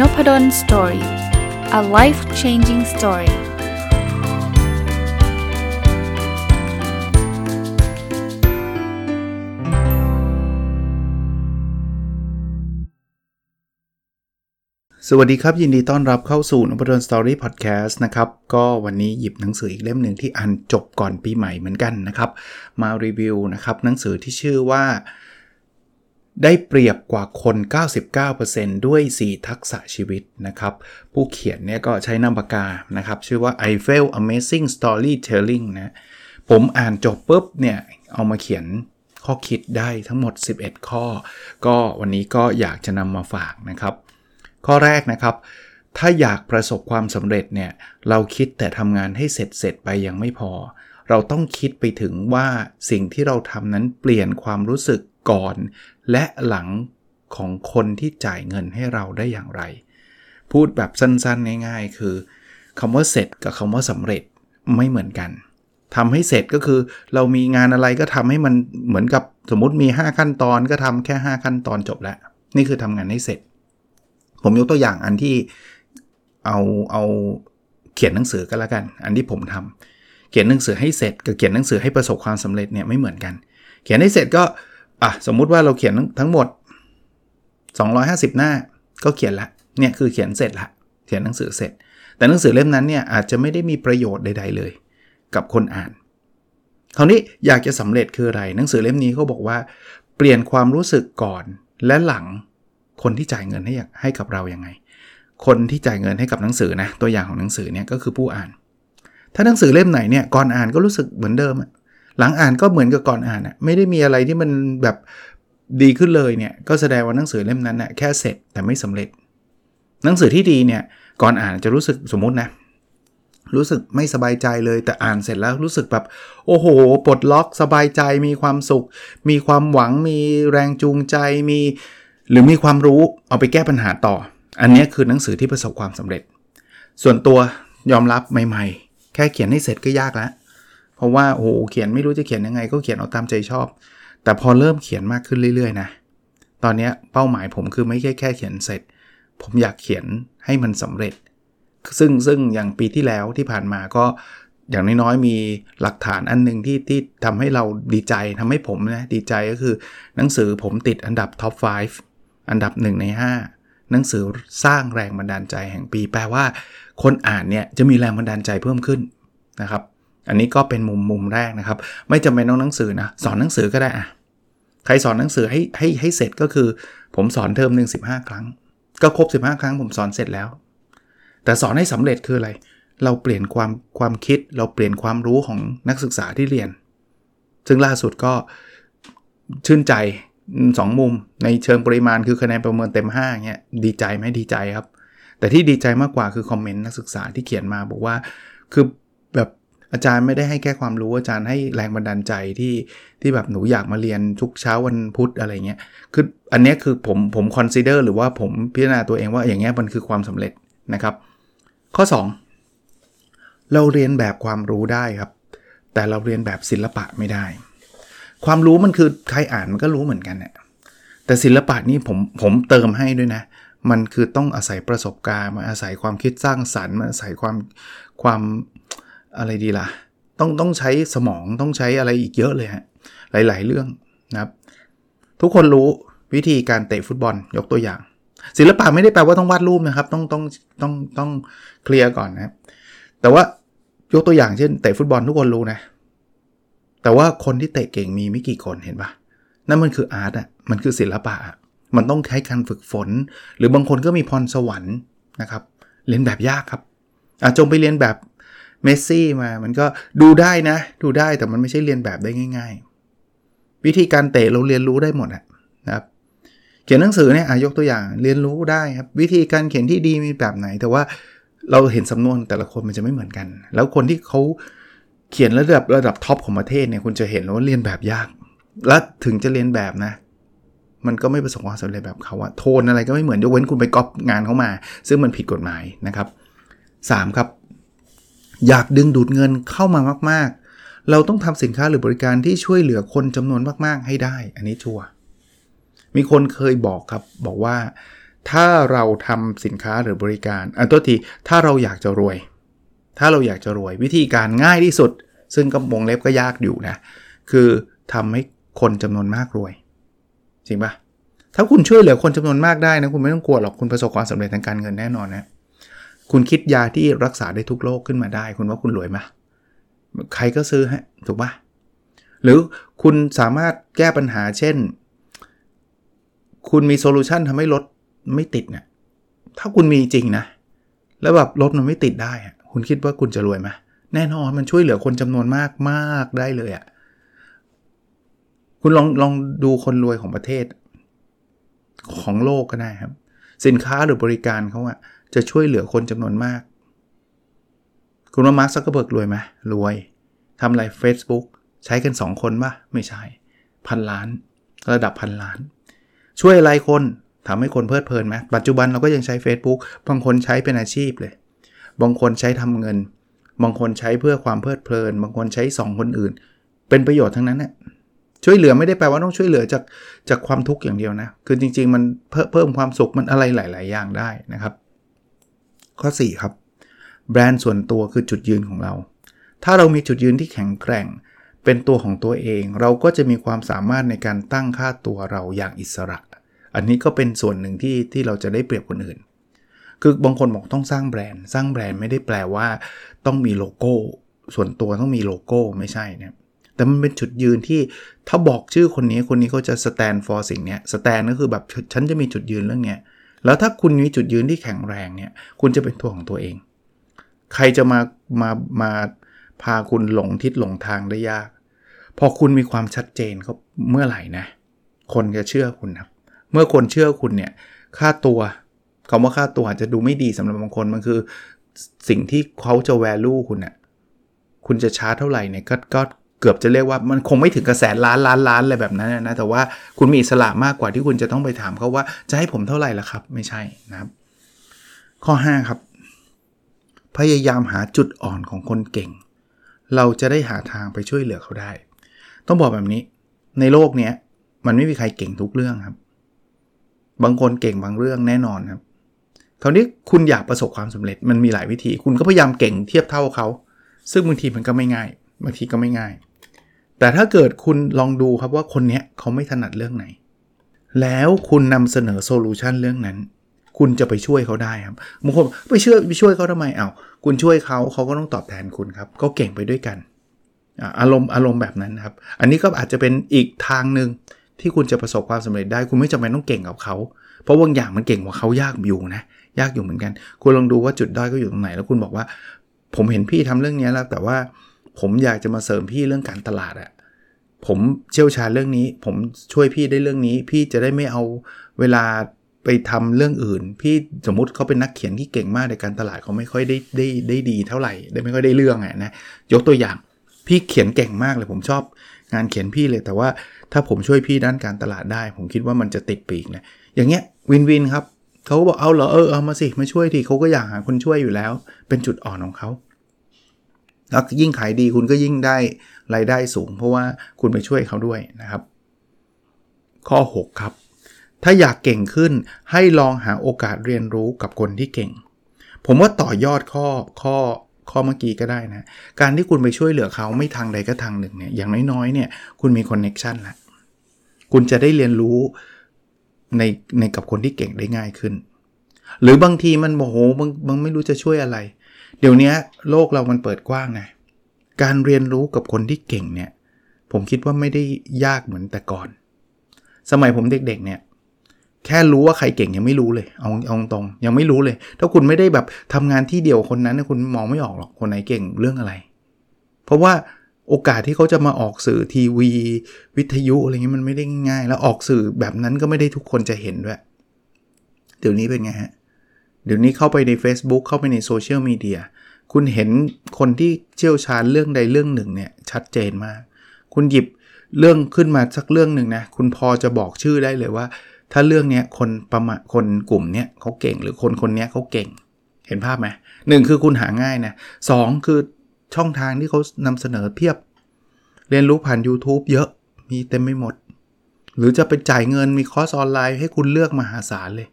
Nopadol Story a life changing story สวัสดีครับ ยินดีต้อนรับเข้าสู่นพดล Story พอดแคสต์นะครับ ก็วันนี้หยิบหนังสืออีกเล่มหนึ่งที่อ่านจบก่อนปีใหม่เหมือนกันนะครับ มารีวิวนะครับหนังสือที่ชื่อว่า ได้เปรียบกว่าคน 99%ด้วย 4 ทักษะชีวิตนะครับ ผู้เขียนเนี่ยก็ใช้นามปากกานะครับ ชื่อว่า i f e l Amazing Storytelling นะ ผมอ่านจบปุ๊บเนี่ย เอามาเขียนข้อคิดได้ทั้งหมด 11 ข้อ ก็วันนี้ก็อยากจะนำมาฝากนะครับ ข้อแรกนะครับ ถ้าอยากประสบความสำเร็จเนี่ย เราคิดแต่ทำงานให้เสร็จเสร็จไปยังไม่พอ เราต้องคิดไปถึงว่าสิ่งที่เราทำนั้นเปลี่ยนความรู้สึกก่อน และหลังของคนที่จ่ายเงินให้เราได้อย่างไร พูดแบบสั้นๆ ง่ายๆ คือคำว่าเสร็จกับคำว่าสำเร็จไม่เหมือนกันทำให้เสร็จก็คือเรามีงานอะไรก็ทำให้มันเหมือนกับสมมติมี 5 ขั้นตอนก็ทำแค่ 5 ขั้นตอนจบแล้ว นี่คือทำงานให้เสร็จ ผมยกตัวอย่างอันที่เอาเอาเขียนหนังสือก็แล้วกัน อันที่ผมทำเขียนหนังสือให้เสร็จกับเขียนหนังสือให้ประสบความสำเร็จเนี่ยไม่เหมือนกัน เขียนให้เสร็จก็ อะสมมุติว่าเราเขียนทั้งหมด 250 หน้าก็เขียนละเนี่ยคือเขียนเสร็จละเขียนหนังสือเสร็จ แต่หนังสือเล่มนั้นเนี่ยอาจจะไม่ได้มีประโยชน์ใด ๆ เลย กับคนอ่านคราวนี้อยากจะสำเร็จคืออะไร หนังสือเล่มนี้เขาบอกว่า เปลี่ยนความรู้สึกก่อนและหลังคนที่จ่ายเงินให้ให้กับเรายัางไง คนที่จ่ายเงินให้กับหนังสือนะตัวอย่างของหนังสือเนี่ยก็คือผู้อ่าน ถ้าหนังสือเล่มไหนเนี่ยก่อนอ่านก็รู้สึกเหมือนเดิม หลังอ่านก็เหมือนกับก่อนอ่านอะไม่ได้มีอะไรที่มันแบบดีขึ้นเลยเนี่ยก็แสดงว่าหนังสือเล่มนั้นนะแค่เสร็จแต่ไม่สำเร็จ หนังสือที่ดีเนี่ยก่อนอ่านจะรู้สึกสมมุตินะรู้สึกไม่สบายใจเลยแต่อ่านเสร็จแล้วรู้สึกแบบโอ้โหปลดล็อกสบายใจมีความสุข มีความหวังมีแรงจูงใจมี หรือมีความรู้เอาไปแก้ปัญหาต่อ อันนี้คือหนังสือที่ประสบความสำเร็จ ส่วนตัวยอมรับใหม่ ๆ แค่เขียนให้เสร็จก็ยากแล้ว เพราะว่าโอ้โหเขียนไม่รู้จะเขียนยังไง ก็เขียนเอาตามใจชอบ แต่พอเริ่มเขียนมากขึ้นเรื่อยๆนะตอนนี้เป้าหมายผมคือไม่แค่แค่เขียนเสร็จ ผมอยากเขียนให้มันสำเร็จ ซึ่งซึ่งอย่างปีที่แล้วที่ผ่านมาก็อย่างน้อยๆมีหลักฐานอันหนึ่งที่ที่ทำให้เราดีใจทำให้ผมนะดีใจก็คือหนังสือผมติดอันดับท็อป 5 อันดับ 1 ใน 5 หนังสือสร้างแรงบันดาลใจแห่งปี แปลว่าคนอ่านเนี่ยจะมีแรงบันดาลใจเพิ่มขึ้นนะครับ อันนี้ก็เป็นมุมมุมแรกนะครับ ไม่จำเป็นต้องหนังสือนะสอนหนังสือก็ได้อะใครสอนหนังสือให้ให้ให้เสร็จก็คือ ผมสอนเทอมหนึ่งสิครั้ง ก็ครบ 15 ครั้งผมสอนเสร็จแล้ว แต่สอนให้สำเร็จคืออะไร เราเปลี่ยนความความคิดเราเปลี่ยนความรู้ของนักศึกษาที่เรียน ซึ่งล่าสุดก็ชื่นใจ 2 มุมในเชิงปริมาณคือคะแนนประเมินเต็ม5เงี้ยดีใจไหมดีใจครับ แต่ที่ดีใจมากกว่าคือคอมเมนต์นักศึกษาที่เขียนมาบอกว่า คือ อาจารย์ไม่ได้ให้แค่ความรู้อาจารย์ให้แรงบันดาลใจที่ที่แบบหนูอยากมาเรียนทุกเช้าวันพุธอะไรเงี้ยคืออันนี้คือผมผม consider หรือว่าผมพิจารณาตัวเองว่าอย่างเงี้ยมันคือความสำเร็จนะครับ ข้อ 2 เราเลียนแบบความรู้ได้ครับ แต่เราเลียนแบบศิลปะไม่ได้ ความรู้มันคือใครอ่านมันก็รู้เหมือนกันเนี่ยแต่ศิลปะนี่ผมผมเติมให้ด้วยนะมันคือต้องอาศัยประสบการณ์มาอาศัยความคิดสร้างสรรค์มาอาศัยความความ อะไรดีล่ะ ต้องต้องใช้สมองต้องใช้อะไรอีกเยอะเลยฮะ หลาย ๆ เรื่องนะครับ ทุกคนรู้วิธีการเตะฟุตบอลยกตัวอย่าง ศิลปะไม่ได้แปลว่าต้องวาดรูปนะครับ ต้องต้องต้องต้องเคลียร์ก่อนนะแต่ว่ายกตัวอย่างเช่นเตะฟุตบอลทุกคนรู้นะ แต่ว่าคนที่เตะเก่งมีไม่กี่คนเห็นปะนั่นมันคืออาร์ตอะมันคือศิลปะ มันต้องใช้การฝึกฝน หรือบางคนก็มีพรสวรรค์นะครับเรียนแบบยากครับอาจงไปเรียนแบบ เมสซี่มา มันก็ดูได้นะ ดูได้แต่มันไม่ใช่เลียนแบบได้ง่าย ๆ วิธีการเตะเราเรียนรู้ได้หมดนะครับเขียนหนังสือเนี่ยยกตัวอย่างเรียนรู้ได้ครับ วิธีการเขียนที่ดีมีแบบไหน แต่ว่าเราเห็นสำนวนแต่ละคนมันจะไม่เหมือนกัน แล้วคนที่เขาเขียนระดับระดับ top ของประเทศเนี่ยคุณจะเห็นว่าเลียนแบบยาก และถึงจะเลียนแบบนะ มันก็ไม่ประสบความสำเร็จแบบเขาอะโทนอะไรก็ไม่เหมือนยกเว้นคุณไปก๊อปงานเขามา ซึ่งมันผิดกฎหมายนะครับ 3 ครับ อยากดึงดูดเงินเข้ามามาก ๆ เราต้องทำสินค้าหรือบริการที่ช่วยเหลือคนจำนวนมาก ๆ ให้ได้ อันนี้ชัวร์มีคนเคยบอกครับบอกว่า ถ้าเราทำสินค้าหรือบริการอันตัวทีถ้าเราอยากจะรวย ถ้าเราอยากจะรวยวิธีการง่ายที่สุด ซึ่งก็วงเล็บก็ยากอยู่นะ คือทำให้คนจำนวนมากรวย จริงปะถ้าคุณช่วยเหลือคนจำนวนมากได้นะคุณไม่ต้องกลัวหรอกคุณประสบความสำเร็จทางการเงินแน่นอนนะ คุณคิดยาที่รักษาได้ทุกโรคขึ้นมาได้ คุณว่าคุณรวยไหมใครก็ซื้อฮะถูกปะหรือคุณสามารถแก้ปัญหาเช่น คุณมีโซลูชันทำให้รถไม่ติดเนะี่ยถ้าคุณมีจริงนะ แล้วแบบรถมันไม่ติดได้ คุณคิดว่าคุณจะรวยไหมแน่นอนมันช่วยเหลือคนจำนวนมากมากได้เลยอะ่ะคุณลองลองดูคนรวยของประเทศ ของโลกก็ได้ครับ สินค้าหรือบริการเขาอะ จะช่วยเหลือคนจำนวนมาก คุณว่ามาร์คซักเกอร์เบิร์กรวยไหมรวยทำอะไร Facebook ใช้กัน 2 คนปะไม่ใช่ พันล้าน ระดับพันล้าน ช่วยอะไรคนทำให้คนเพลิดเพลินไหมปัจจุบันเราก็ยังใช้ Facebook บางคนใช้เป็นอาชีพเลย บางคนใช้ทำเงิน บางคนใช้เพื่อความเพลิดเพลิน บางคนใช้ส่องคนอื่น เป็นประโยชน์ทั้งนั้นเนี่ยช่วยเหลือไม่ได้แปลว่าต้องช่วยเหลือจากจากความทุกข์อย่างเดียวนะ คือจริง ๆ มันเพิ่มความสุขมันอะไรหลาย ๆ อย่างได้นะครับ ข้อ 4 ครับ แบรนด์ส่วนตัวคือจุดยืนของเรา ถ้าเรามีจุดยืนที่แข็งแกร่ง เป็นตัวของตัวเอง เราก็จะมีความสามารถในการตั้งค่าตัวเราอย่างอิสระ อันนี้ก็เป็นส่วนหนึ่งที่ที่เราจะได้เปรียบคนอื่น คือบางคนบอกต้องสร้างแบรนด์ สร้างแบรนด์ไม่ได้แปลว่า ต้องมีโลโก้ ส่วนตัวต้องมีโลโก้ไม่ใช่นี่ยแต่มันเป็นจุดยืนที่ถ้าบอกชื่อคนนี้คนนี้เขาจะ stand for สิ่งนี้ stand ก็คือแบบฉันจะมีจุดยืนเรื่องเนี้ย แล้วถ้าคุณมีจุดยืนที่แข็งแรงเนี่ย คุณจะเป็นตัวของตัวเอง ใครจะมา มา มาพาคุณหลงทิศหลงทางได้ยาก พอคุณมีความชัดเจนเขาเมื่อไหร่นะ คนจะเชื่อคุณครับ เมื่อคนเชื่อคุณเนี่ย ค่าตัวคำว่าค่าตัวอาจจะดูไม่ดีสำหรับบางคน มันคือสิ่งที่เขาจะ value คุณเนะ่ยคุณจะชาร์จเท่าไหร่เนี่ยก็ก็ เกือบจะเรียกว่ามันคงไม่ถึงกระแสล้านล้านล้านอะไรแบบนั้นนะแต่ว่าคุณมีอิสระมากกว่าที่คุณจะต้องไปถามเขาว่าจะให้ผมเท่าไหร่ล่ะครับ ไม่ใช่นะครับ ข้อ 5 ครับ พยายามหาจุดอ่อนของคนเก่ง เราจะได้หาทางไปช่วยเหลือเขาได้ ต้องบอกแบบนี้ ในโลกเนี้ยมันไม่มีใครเก่งทุกเรื่องครับ บางคนเก่งบางเรื่องแน่นอนครับคราวนี้คุณอยากประสบความสำเร็จมันมีหลายวิธี คุณก็พยายามเก่งเทียบเท่าเขา ซึ่งบางทีมันก็ไม่ง่ายบางทีก็ไม่ง่าย แต่ถ้าเกิดคุณลองดูครับว่าคนนี้เขาไม่ถนัดเรื่องไหน แล้วคุณนำเสนอโซลูชันเรื่องนั้น คุณจะไปช่วยเขาได้ครับบางคนไปเชื่อไปช่วยเขาทำไมเอา้าคุณช่วยเขาเขาก็ต้องตอบแทนคุณครับ ก็เก่งไปด้วยกัน อารมณ์อารมณ์แบบนั้นครับ อันนี้ก็อาจจะเป็นอีกทางหนึ่งที่คุณจะประสบความสำเร็จได้ คุณไม่จำเป็นต้องเก่งกับเขา เพราะบางอย่างมันเก่งกว่าเขายากอยู่นะ ยากอยู่เหมือนกัน คุณลองดูว่าจุดด้อยก็อยู่ตรงไหน แล้วคุณบอกว่า ผมเห็นพี่ทำเรื่องนี้แล้ว แต่ว่า ผมอยากจะมาเสริมพี่เรื่องการตลาดอะผมเชี่ยวชาญเรื่องนี้ ผมช่วยพี่ได้เรื่องนี้ พี่จะได้ไม่เอาเวลาไปทำเรื่องอื่น พี่สมมุติเขาเป็นนักเขียนที่เก่งมากในการตลาดเขาไม่ค่อยได้ได้ได้ดีเท่าไหร่ได้ไม่ค่อยได้เรื่องอะนะยกตัวอย่างพี่เขียนเก่งมากเลยผมชอบงานเขียนพี่เลย แต่ว่าถ้าผมช่วยพี่ด้านการตลาดได้ ผมคิดว่ามันจะติดปีกนะอย่างเงี้ยวินวินครับเขาบอกเอาเหรอเออเอามาสิมาช่วยทีเขาก็อยากหาคนช่วยอยู่แล้ว เป็นจุดอ่อนของเขา แล้วยิ่งขายดีคุณก็ยิ่งได้รายได้สูง เพราะว่าคุณไปช่วยเขาด้วยนะครับ ข้อ 6 ครับ ถ้าอยากเก่งขึ้นให้ลองหาโอกาสเรียนรู้กับคนที่เก่ง ผมว่าต่อยอดข้อข้อข้อเมื่อกี้ก็ได้นะ การที่คุณไปช่วยเหลือเขาไม่ทางใดก็ทางหนึ่งเนี่ยอย่างน้อยๆเนี่ยคุณมีคอนเน็ชันละคุณจะได้เรียนรู้ในในกับคนที่เก่งได้ง่ายขึ้น หรือบางทีมันโมโหบางบางไม่รู้จะช่วยอะไร เดี๋ยวนี้โลกเรามันเปิดกว้างนะการเรียนรู้กับคนที่เก่งเนี่ย ผมคิดว่าไม่ได้ยากเหมือนแต่ก่อน สมัยผมเด็กๆเนี่ยแค่รู้ว่าใครเก่งยังไม่รู้เลย เอาเอาตรงยังไม่รู้เลย ถ้าคุณไม่ได้แบบทำงานที่เดียวคนนั้นคุณมองไม่ออกหรอกคนไหนเก่งเรื่องอะไร เพราะว่าโอกาสที่เขาจะมาออกสื่อทีวี วิทยุอะไรเงี้ยมันไม่ได้ง่าย แล้วออกสื่อแบบนั้นก็ไม่ได้ทุกคนจะเห็นด้วย เดี๋ยวนี้เป็นไงฮะ เดี๋ยวนี้เข้าไปใน Facebook เข้าไปในโซเชียลมีเดียคุณเห็นคนที่เชี่ยวชาญเรื่องใดเรื่องหนึ่งเนี่ยชัดเจนมาก คุณหยิบเรื่องขึ้นมาสักเรื่องหนึ่งนะ คุณพอจะบอกชื่อได้เลยว่า ถ้าเรื่องนี้คนประมาคนกลุ่มเนี้ยเขาเก่งหรือคนคนนี้เขาเก่ง เห็นภาพไหมหนึ่งคือคุณหาง่ายนะสองคือช่องทางที่เขานำเสนอเพียบ เรียนรู้ผ่าน YouTube เยอะมีเต็มไม่หมด หรือจะไปจ่ายเงินมีคอร์สออนไลน์ให้คุณเลือกมหาศาลเลย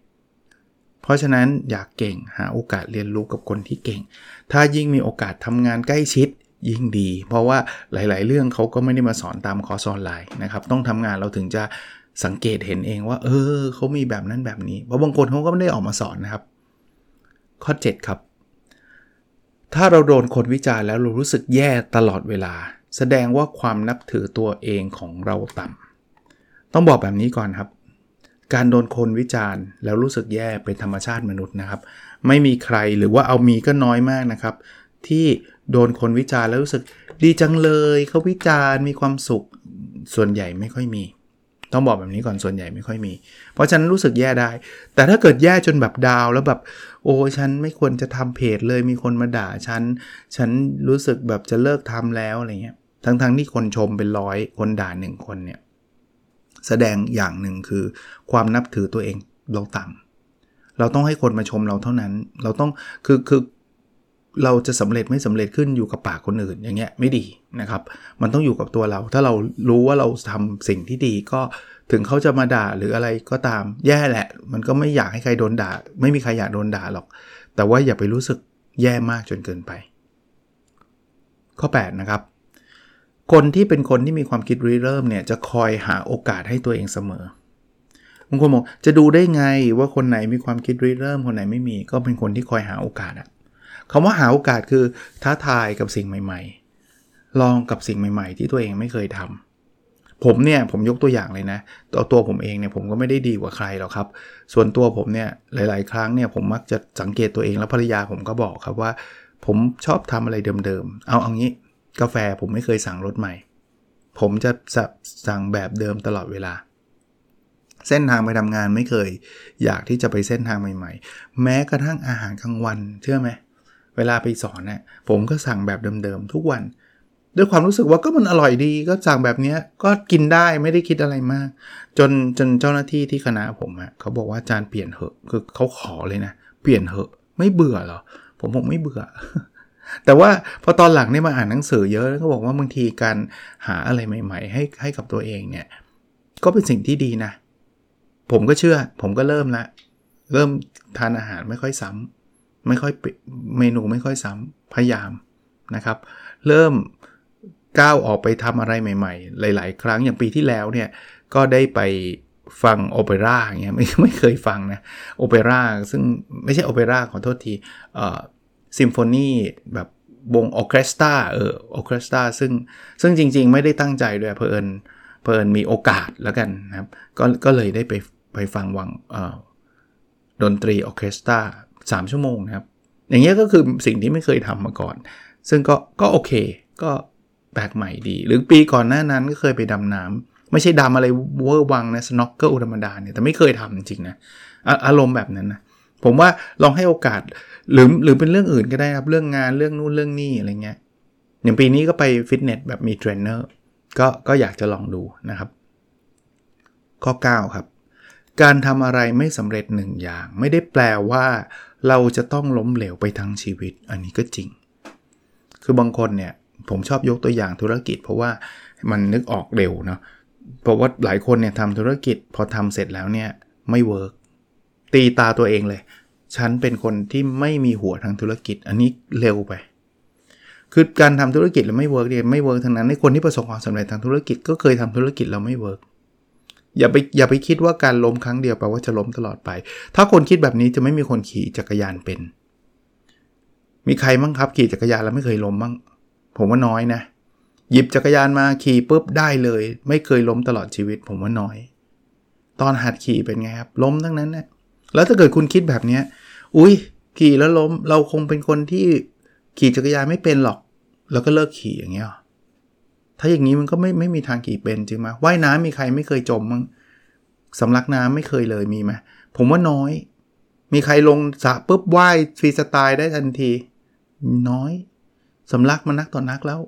เพราะฉะนั้นอยากเก่งหาโอกาสเรียนรู้กับคนที่เก่ง ถ้ายิ่งมีโอกาสทำงานใกล้ชิดยิ่งดี เพราะว่าหลาย ๆ เรื่องเขาก็ไม่ได้มาสอนตามคอร์สออนไลน์นะครับต้องทำงานเราถึงจะสังเกตเห็นเองว่า เออเขามีแบบนั้นแบบนี้เพราะบางคนเขาก็ไม่ได้ออกมาสอนนะครับ ข้อ 7 ครับ ถ้าเราโดนคนวิจารณ์แล้วเรารู้สึกแย่ตลอดเวลา แสดงว่าความนับถือตัวเองของเราต่ำต้องบอกแบบนี้ก่อนครับ การโดนคนวิจารณ์ แล้วรู้สึกแย่เป็นธรรมชาติมนุษย์นะครับ ไม่มีใครหรือว่าเอามีก็น้อยมากนะครับ ที่โดนคนวิจารณ์แล้วรู้สึกดีจังเลยเขาวิจารณ์มีความสุขส่วนใหญ่ไม่ค่อยมี ต้องบอกแบบนี้ก่อนส่วนใหญ่ไม่ค่อยมี เพราะฉะนั้นรู้สึกแย่ได้ แต่ถ้าเกิดแย่จนแบบดาวแล้วแบบ โอ้ฉันไม่ควรจะทำเพจเลยมีคนมาด่าฉัน ฉันรู้สึกแบบจะเลิกทำแล้วอะไรเงี้ยทั้งๆทที่คนชมเป็นร้อยคนด่าหนึ่งคนเนี่ย แสดงอย่างหนึ่งคือความนับถือตัวเองเราต่ำเราต้องให้คนมาชมเราเท่านั้น เราต้องคือคือเราจะสำเร็จไม่สำเร็จขึ้นอยู่กับปากคนอื่นอย่างเงี้ยไม่ดีนะครับ มันต้องอยู่กับตัวเรา ถ้าเรารู้ว่าเราทำสิ่งที่ดีก็ถึงเขาจะมาด่าหรืออะไรก็ตามแย่แหละ มันก็ไม่อยากให้ใครโดนด่า ไม่มีใครอยากโดนด่าหรอก แต่ว่าอย่าไปรู้สึกแย่มากจนเกินไป ข้อ 8 นะครับ คนที่เป็นคนที่มีความคิดริเริ่มเนี่ยจะคอยหาโอกาสให้ตัวเองเสมอบางคนบอกจะดูได้ไงว่าคนไหนมีความคิดริเริ่ม คนไหนไม่มีก็เป็นคนที่คอยหาโอกาสอะคำว่าหาโอกาสคือท้าทายกับสิ่งใหม่ ๆ ลองกับสิ่งใหม่ ๆ ที่ตัวเองไม่เคยทำผมเนี่ยผมยกตัวอย่างเลยนะตัวตัวผมเองเนี่ยผมก็ไม่ได้ดีกว่าใครหรอกครับ ส่วนตัวผมเนี่ยหลาย ๆ ครั้งเนี่ยผมมักจะสังเกตตัวเองแล้วภรรยาผมก็บอกครับว่า ผมชอบทำอะไรเดิมๆ เอาเอางี้ กาแฟผมไม่เคยสั่งรสใหม่ ผมจะสั่งแบบเดิมตลอดเวลา เส้นทางไปทำงานไม่เคย อยากที่จะไปเส้นทางใหม่ๆ แม้กระทั่งอาหารกลางวันเชื่อไหมเวลาไปสอนเนะ่ยผมก็สั่งแบบเดิมๆทุกวัน ด้วยความรู้สึกว่าก็มันอร่อยดีก็สั่งแบบนี้ก็กินได้ไม่ได้คิดอะไรมาก จนจนเจ้าหน้าที่ที่คณะผมอะ่ะเขาบอกว่าอาจารย์เปลี่ยนเหอะคือเขาขอเลยนะ เปลี่ยนเหอะ ไม่เบื่อหรอผมผมไม่เบื่อ แต่ว่าพอตอนหลังเนี่ยมาอ่านหนังสือเยอะแล้วก็บอกว่าบางทีการหาอะไรใหม่ ๆ ให้ให้กับตัวเองเนี่ย ก็เป็นสิ่งที่ดีนะ ผมก็เชื่อ ผมก็เริ่มละ เริ่มทานอาหารไม่ค่อยซ้ำไม่ค่อยเมนูไม่ค่อยซ้ำพยายามนะครับ เริ่มก้าวออกไปทำอะไรใหม่ ๆ หลาย ๆ ครั้งอย่างปีที่แล้วเนี่ยก็ได้ไปฟังโอเปร่าอย่างเงี้ยไม่ไม่เคยฟังนะโอเปร่าซึ่งไม่ใช่โอเปร่าขอโทษทีเอ่อ ซิมโฟนีแบบวงออเคสตราเออออเคสตราซึ่งซึ่งจริงๆ ไม่ได้ตั้งใจด้วยเพลินเพลินมีโอกาสแล้วกันนะครับ ก็ก็เลยได้ไปไปฟังวงดนตรีออเคสตรา3ชั่วโมงนะครับ อย่างเงี้ยก็คือสิ่งที่ไม่เคยทำมาก่อน ซึ่งก็ก็โอเค ก็แปลกใหม่ดี หรือปีก่อนหน้านั้นก็เคยไปดำน้ำไม่ใช่ดำอะไรเวอร์วังนะ snorkel ธรรมดาเนี่ยแต่ไม่เคยทำจริงนะอารมณ์แบบนั้นนะ ผมว่าลองให้โอกาสหรือหรือเป็นเรื่องอื่นก็ได้ครับ เรื่องงานเรื่องนู่นเรื่องนี่อะไรเงี้ยอย่างปีนี้ก็ไปฟิตเนสแบบมีเทรนเนอร์ก็ก็อยากจะลองดูนะครับ ข้อ 9 ครับ การทำอะไรไม่สำเร็จหนึ่งอย่าง ไม่ได้แปลว่า เราจะต้องล้มเหลวไปทั้งชีวิต อันนี้ก็จริง คือบางคนเนี่ยผมชอบยกตัวอย่างธุรกิจ เพราะว่ามันนึกออกเร็วเนาะเพราะว่าหลายคนเนี่ยทำธุรกิจพอทำเสร็จแล้วเนี่ยไม่ work ตีตราตัวเองเลย ฉันเป็นคนที่ไม่มีหัวทางธุรกิจ อันนี้เร็วไป คือการทำธุรกิจแล้วไม่ work เนี่ยไม่ work ทั้งนั้นในคนที่ประสบความสำเร็จทางธุรกิจก็เคยทำธุรกิจแล้วไม่ work อย่าไปอย่าไปคิดว่าการล้มครั้งเดียวแปลว่าจะล้มตลอดไป ถ้าคนคิดแบบนี้จะไม่มีคนขี่จักรยานเป็น มีใครบ้งครับขี่จักรยานแล้วไม่เคยล้มบ้งผมว่าน้อยนะ หยิบจักรยานมาขี่ปุ๊บได้เลย ไม่เคยล้มตลอดชีวิต ผมว่าน้อย ตอนหัดขี่เป็นไงครับล้มทั้งนั้นนะ แล้วถ้าเกิดคุณคิดแบบนี้อุ้ยขี่แล้วล้มเราคงเป็นคนที่ขี่จักรยานไม่เป็นหรอก แล้วก็เลิกขี่อย่างเงี้ยถ้าอย่างนี้มันก็ไม่ไม่มีทางขี่เป็นจริงไหมว่ายน้ำมีใครไม่เคยจมมั้งสำลักน้ำไม่เคยเลยมีไหมผมว่าน้อย มีใครลงสระปุ๊บว่ายฟรีสไตล์ได้ทันที น้อยสำลักมันนักต่อนนักแล้ว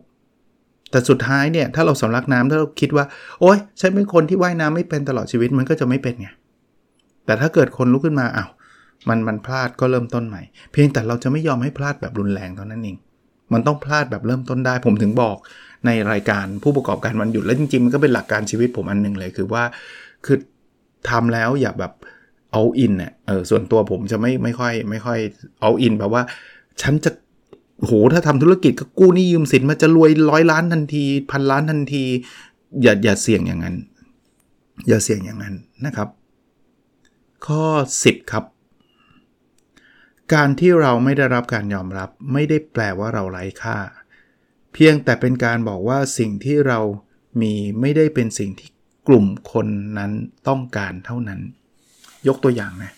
แต่สุดท้ายเนี่ย ถ้าเราสำลักน้ำถ้าเราคิดว่า โอ๊ยฉันเป็นคนที่ว่ายน้ำไม่เป็นตลอดชีวิตมันก็จะไม่เป็นไง แต่ถ้าเกิดคนลุกขึ้นมาอา้าวมันมันพลาดก็เริ่มต้นใหม่ เพียงแต่เราจะไม่ยอมให้พลาดแบบรุนแรงเท่านั้นเอง มันต้องพลาดแบบเริ่มต้นได้ ผมถึงบอกในรายการผู้ประกอบการวันหยุดและจริงๆมันก็เป็นหลักการชีวิตผมอันนึงเลยคือว่าคือทำแล้วอย่าแบบเอาอินเนี่ยเออส่วนตัวผมจะไม่ไม่ค่อยไม่ค่อยเอาอินแบบว่า ฉันจะโหถ้าทำธุรกิจก็กู้หนี้ยืมสินมันจะรวยร้อยล้านทันทีพันล้านทันที อย่าอย่าเสี่ยงอย่างนั้น อย่าเสี่ยงอย่างนั้นนะครับ ข้อ 10 ครับ การที่เราไม่ได้รับการยอมรับ ไม่ได้แปลว่าเราไร้ค่า เพียงแต่เป็นการบอกว่าสิ่งที่เรามีไม่ได้เป็นสิ่งที่กลุ่มคนนั้นต้องการเท่านั้น ยกตัวอย่างนะ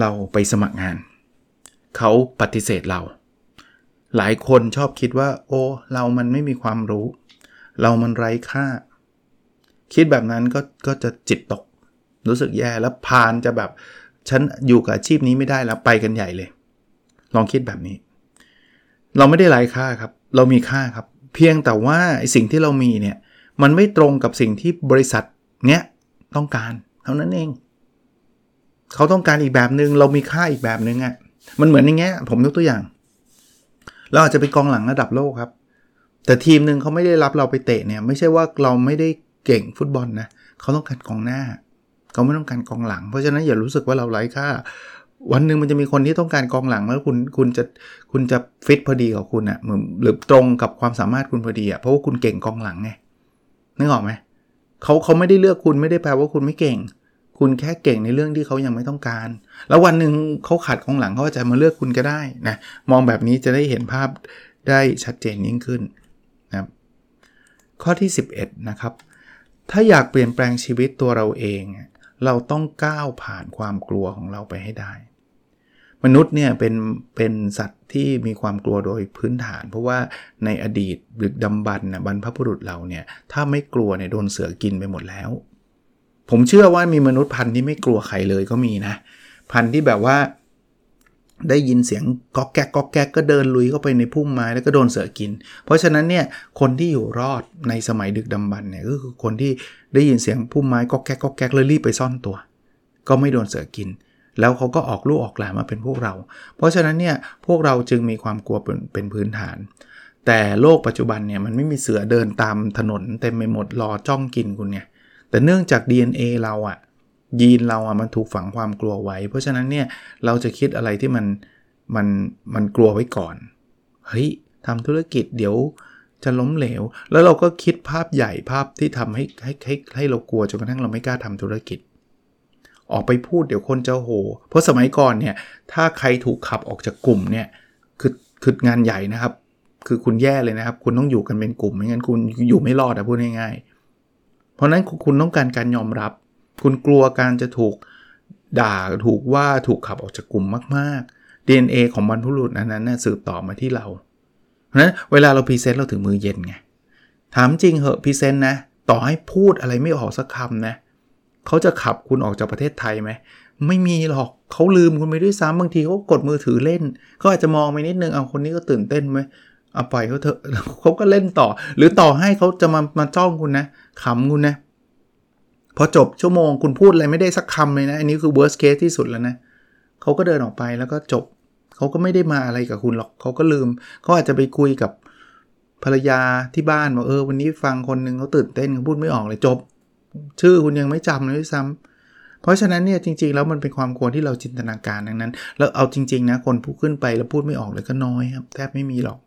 เราไปสมัครงาน เขาปฏิเสธเรา หลายคนชอบคิดว่า โอ้เรามันไม่มีความรู้ เรามันไร้ค่า คิดแบบนั้นก็ก็จะจิตตก รู้สึกแย่แล้วพานจะแบบฉันอยู่กับอาชีพนี้ไม่ได้แล้วไปกันใหญ่เลย ลองคิดแบบนี้ เราไม่ได้ไร้ค่าครับ เรามีค่าครับ เพียงแต่ว่าสิ่งที่เรามีเนี่ยมันไม่ตรงกับสิ่งที่บริษัทเนี้ยต้องการเท่านั้นเอง เขาต้องการอีกแบบหนึง่งเรามีค่าอีกแบบหนึง่งอะ่ะมันเหมือนอย่างเงี้ยผมยกตัวอย่าง เราอาจจะไปกองหลังระดับโลกครับ แต่ทีมหนึ่งเขาไม่ได้รับเราไปเตะเนี่ย ไม่ใช่ว่าเราไม่ได้เก่งฟุตบอลนะเขาต้องการกองหน้า เขาไม่ต้องการกองหลัง เพราะฉะนั้นอย่ารู้สึกว่าเราไร้ค่า วันหนึ่งมันจะมีคนที่ต้องการกองหลังแล้วคุณคุณจะคุณจะฟิตพอดีกับคุณอะ่ะเหมือนหรือตรงกับความสามารถคุณพอดีอะ่ะเพราะว่าคุณเก่งกองหลังไงนึกออกไหมเขาเขาไม่ได้เลือกคุณไม่ได้แปลว่าคุณไม่เก่ง คุณแค่เก่งในเรื่องที่เขายังไม่ต้องการ แล้ววันหนึ่งเขาขาดกองหลังเขาจะมาเลือกคุณก็ได้นะมองแบบนี้จะได้เห็นภาพได้ชัดเจนยิ่งขึ้นนะครับข้อที่ 11 นะครับ ถ้าอยากเปลี่ยนแปลงชีวิตตัวเราเอง เราต้องก้าวผ่านความกลัวของเราไปให้ได้ มนุษย์เนี่ยเป็นเป็นสัตว์ที่มีความกลัวโดยพื้นฐาน เพราะว่าในอดีตดึกดำบรรนะบรรพบุรุษเราเนี่ยถ้าไม่กลัวเนี่ยโดนเสือกินไปหมดแล้ว ผมเชื่อว่ามีมนุษย์พันธุ์ที่ไม่กลัวใครเลยก็มีนะ พันธุ์ที่แบบว่า ได้ยินเสียงก๊อกแก๊กก๊อกแก๊กก็เดินลุยเข้าไปในพุ่มไม้แล้วก็โดนเสือกิน เพราะฉะนั้นเนี่ยคนที่อยู่รอดในสมัยดึกดำบรรเนี่ยก็คือคนที่ได้ยินเสียงพุ่มไม้ก๊อกแก๊กก๊อกแก๊กเลยรีบไปซ่อนตัว ก็ไม่โดนเสือกิน แล้วเขาก็ออกลูกออกหลานมาเป็นพวกเรา เพราะฉะนั้นเนี่ยพวกเราจึงมีความกลัวเป็นเป็นพื้นฐาน แต่โลกปัจจุบันเนี่ยมันไม่มีเสือเดินตามถนนเต็มไปหมดรอจ้องกินคุณไงแต่เนื่องจาก DNA เราอะ ยีนเราอะมันถูกฝังความกลัวไว้ เพราะฉะนั้นเนี่ยเราจะคิดอะไรที่มันมันมันกลัวไว้ก่อนเฮ้ยทำธุรกิจเดี๋ยวจะล้มเหลว แล้วเราก็คิดภาพใหญ่ภาพที่ทำให้ให้ให้ให้เรากลัวจนกระทั่งเราไม่กล้าทำธุรกิจ ออกไปพูดเดี๋ยวคนจะโห เพราะสมัยก่อนเนี่ยถ้าใครถูกขับออกจากกลุ่มเนี่ยคือคืองานใหญ่นะครับ คือคุณแย่เลยนะครับ คุณต้องอยู่กันเป็นกลุ่มไม่งั้นคุณอยู่ไม่รอดอะพูดง่ายๆ เพราะนั้นคุณต้องการการยอมรับ คุณกลัวการจะถูกด่าถูกว่าถูกขับออกจากกลุ่มมาก ๆ DNA ของบรรพบุรุษอันนั้นนะสืบต่อมาที่เรา เพราะนั้นเวลาเรา present เราถึงมือเย็นไง ถามจริงเหอะ present นะ ต่อให้พูดอะไรไม่ออกสักคำนะเขาจะขับคุณออกจากประเทศไทยไหมไม่มีหรอกเขาลืมคุณไปด้วยซ้ำบางทีเขากดมือถือเล่นเขาอาจจะมองไปนิดนึงเอาคนนี้ก็ตื่นเต้นไหมเอาปล่อยเขาเถอะเขาก็เล่นต่อ หรือต่อให้เขาจะมามาจ้องคุณนะขำคุณนะ พอจบชั่วโมงคุณพูดอะไรไม่ได้สักคำเลยนะ อันนี้คือ worst case ที่สุดแล้วนะเขาก็เดินออกไปแล้วก็จบ เขาก็ไม่ได้มาอะไรกับคุณหรอกเขาก็ลืมเขาอาจจะไปคุยกับภรรยาที่บ้านว่าเออวันนี้ฟังคนหนึ่งเขาตื่นเต้นเขาพูดไม่ออกเลยจบ ชื่อคุณยังไม่จำเลยซ้ำเพราะฉะนั้นเนี่ยจริงๆแล้วมันเป็นความกลัวที่เราจินตนาการทั้งนั้น แล้วเอาจริง ๆ นะคนพูดขึ้นไปแล้วพูดไม่ออกเลยก็น้อยครับแทบไม่มีหรอก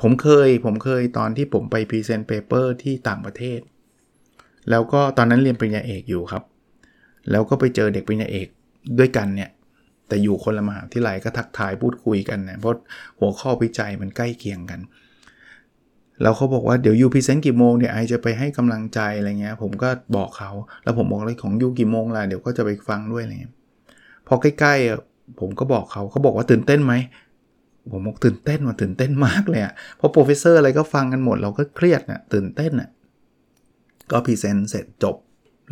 ผมเคยผมเคยตอนที่ผมไป present paper ที่ต่างประเทศ แล้วก็ตอนนั้นเรียนปริญญาเอกอยู่ครับ แล้วก็ไปเจอเด็กปริญญาเอกด้วยกันเนี่ย แต่อยู่คนละมหาวิทยาลัยก็ทักทายพูดคุยกันนะเพราะหัวข้อวิจัยมันใกล้เคียงกัน แล้วเขาบอกว่าเดี๋ยว you present กี่โมงเนี่ย I จะไปให้กำลังใจอะไรเงี้ย ผมก็บอกเขา แล้วผมบอกแล้วของ you กี่โมงล่ะเดี๋ยวก็จะไปฟังด้วยอะไรเงี้ย พอใกล้ๆผมก็บอกเขาเขาบอกว่าตื่นเต้นไหมผมบอกตื่นเต้นว่าตื่นเต้นมากเลยอะเพราะ professor อะไรก็ฟังกันหมดเราก็เครียดนะตื่นเต้นอะ ก็ present เสร็จจบ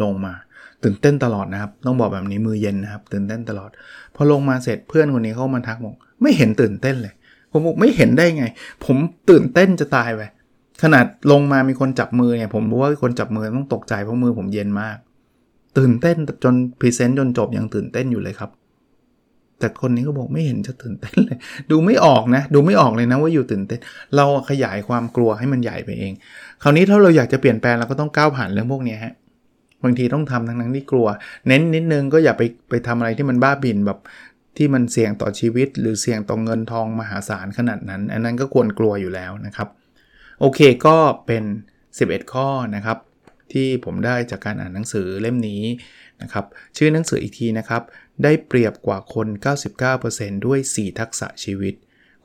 ลงมา ตื่นเต้นตลอดนะครับ ต้องบอกแบบนี้มือเย็นนะครับ ตื่นเต้นตลอด พอลงมาเสร็จเพื่อนคนนี้เขามาทักบอกไม่เห็นตื่นเต้นเลย ผมบอกไม่เห็นได้ไง ผมตื่นเต้นจะตายไปขนาดลงมามีคนจับมือเนี่ยผมรู้ว่าคนจับมือต้องตกใจเพราะมือผมเย็นมาก ตื่นเต้นจน present จนจบยังตื่นเต้นอยู่เลยครับ แต่คนนี้ก็บอกไม่เห็นจะตื่นเต้นเลย ดูไม่ออกนะ ดูไม่ออกเลยนะว่า you ตื่นเต้น เราขยายความกลัวให้มันใหญ่ไปเอง คราวนี้ถ้าเราอยากจะเปลี่ยนแปลงเราก็ต้องก้าวผ่านเรื่องพวกนี้ฮะบางทีต้องทำทั้งนั้นที่กลัว เน้นนิดนึงก็อย่าไปไปทำอะไรที่มันบ้าบินแบบที่มันเสี่ยงต่อชีวิต หรือเสี่ยงต่อเงินทองมหาศาลขนาดนั้น อันนั้นก็ควรกลัวอยู่แล้วนะครับ โอเคก็เป็น 11 ข้อนะครับ ที่ผมได้จากการอ่านหนังสือเล่มนี้ นะครับชื่อหนังสืออีกทีนะครับ ได้เปรียบกว่าคน 99%ด้วย 4 ทักษะชีวิต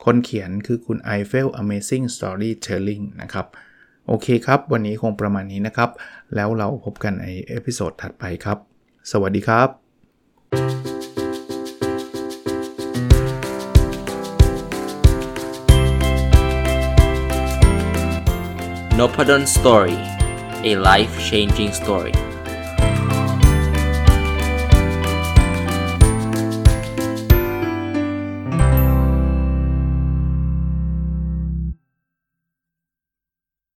คนเขียนคือคุณ i f e l Amazing Storytelling นะครับโอเคครับ วันนี้คงประมาณนี้นะครับ แล้วเราพบกันในเอพิโซดถัดไปครับ สวัสดีครับ n o p a d o n Story a life changing story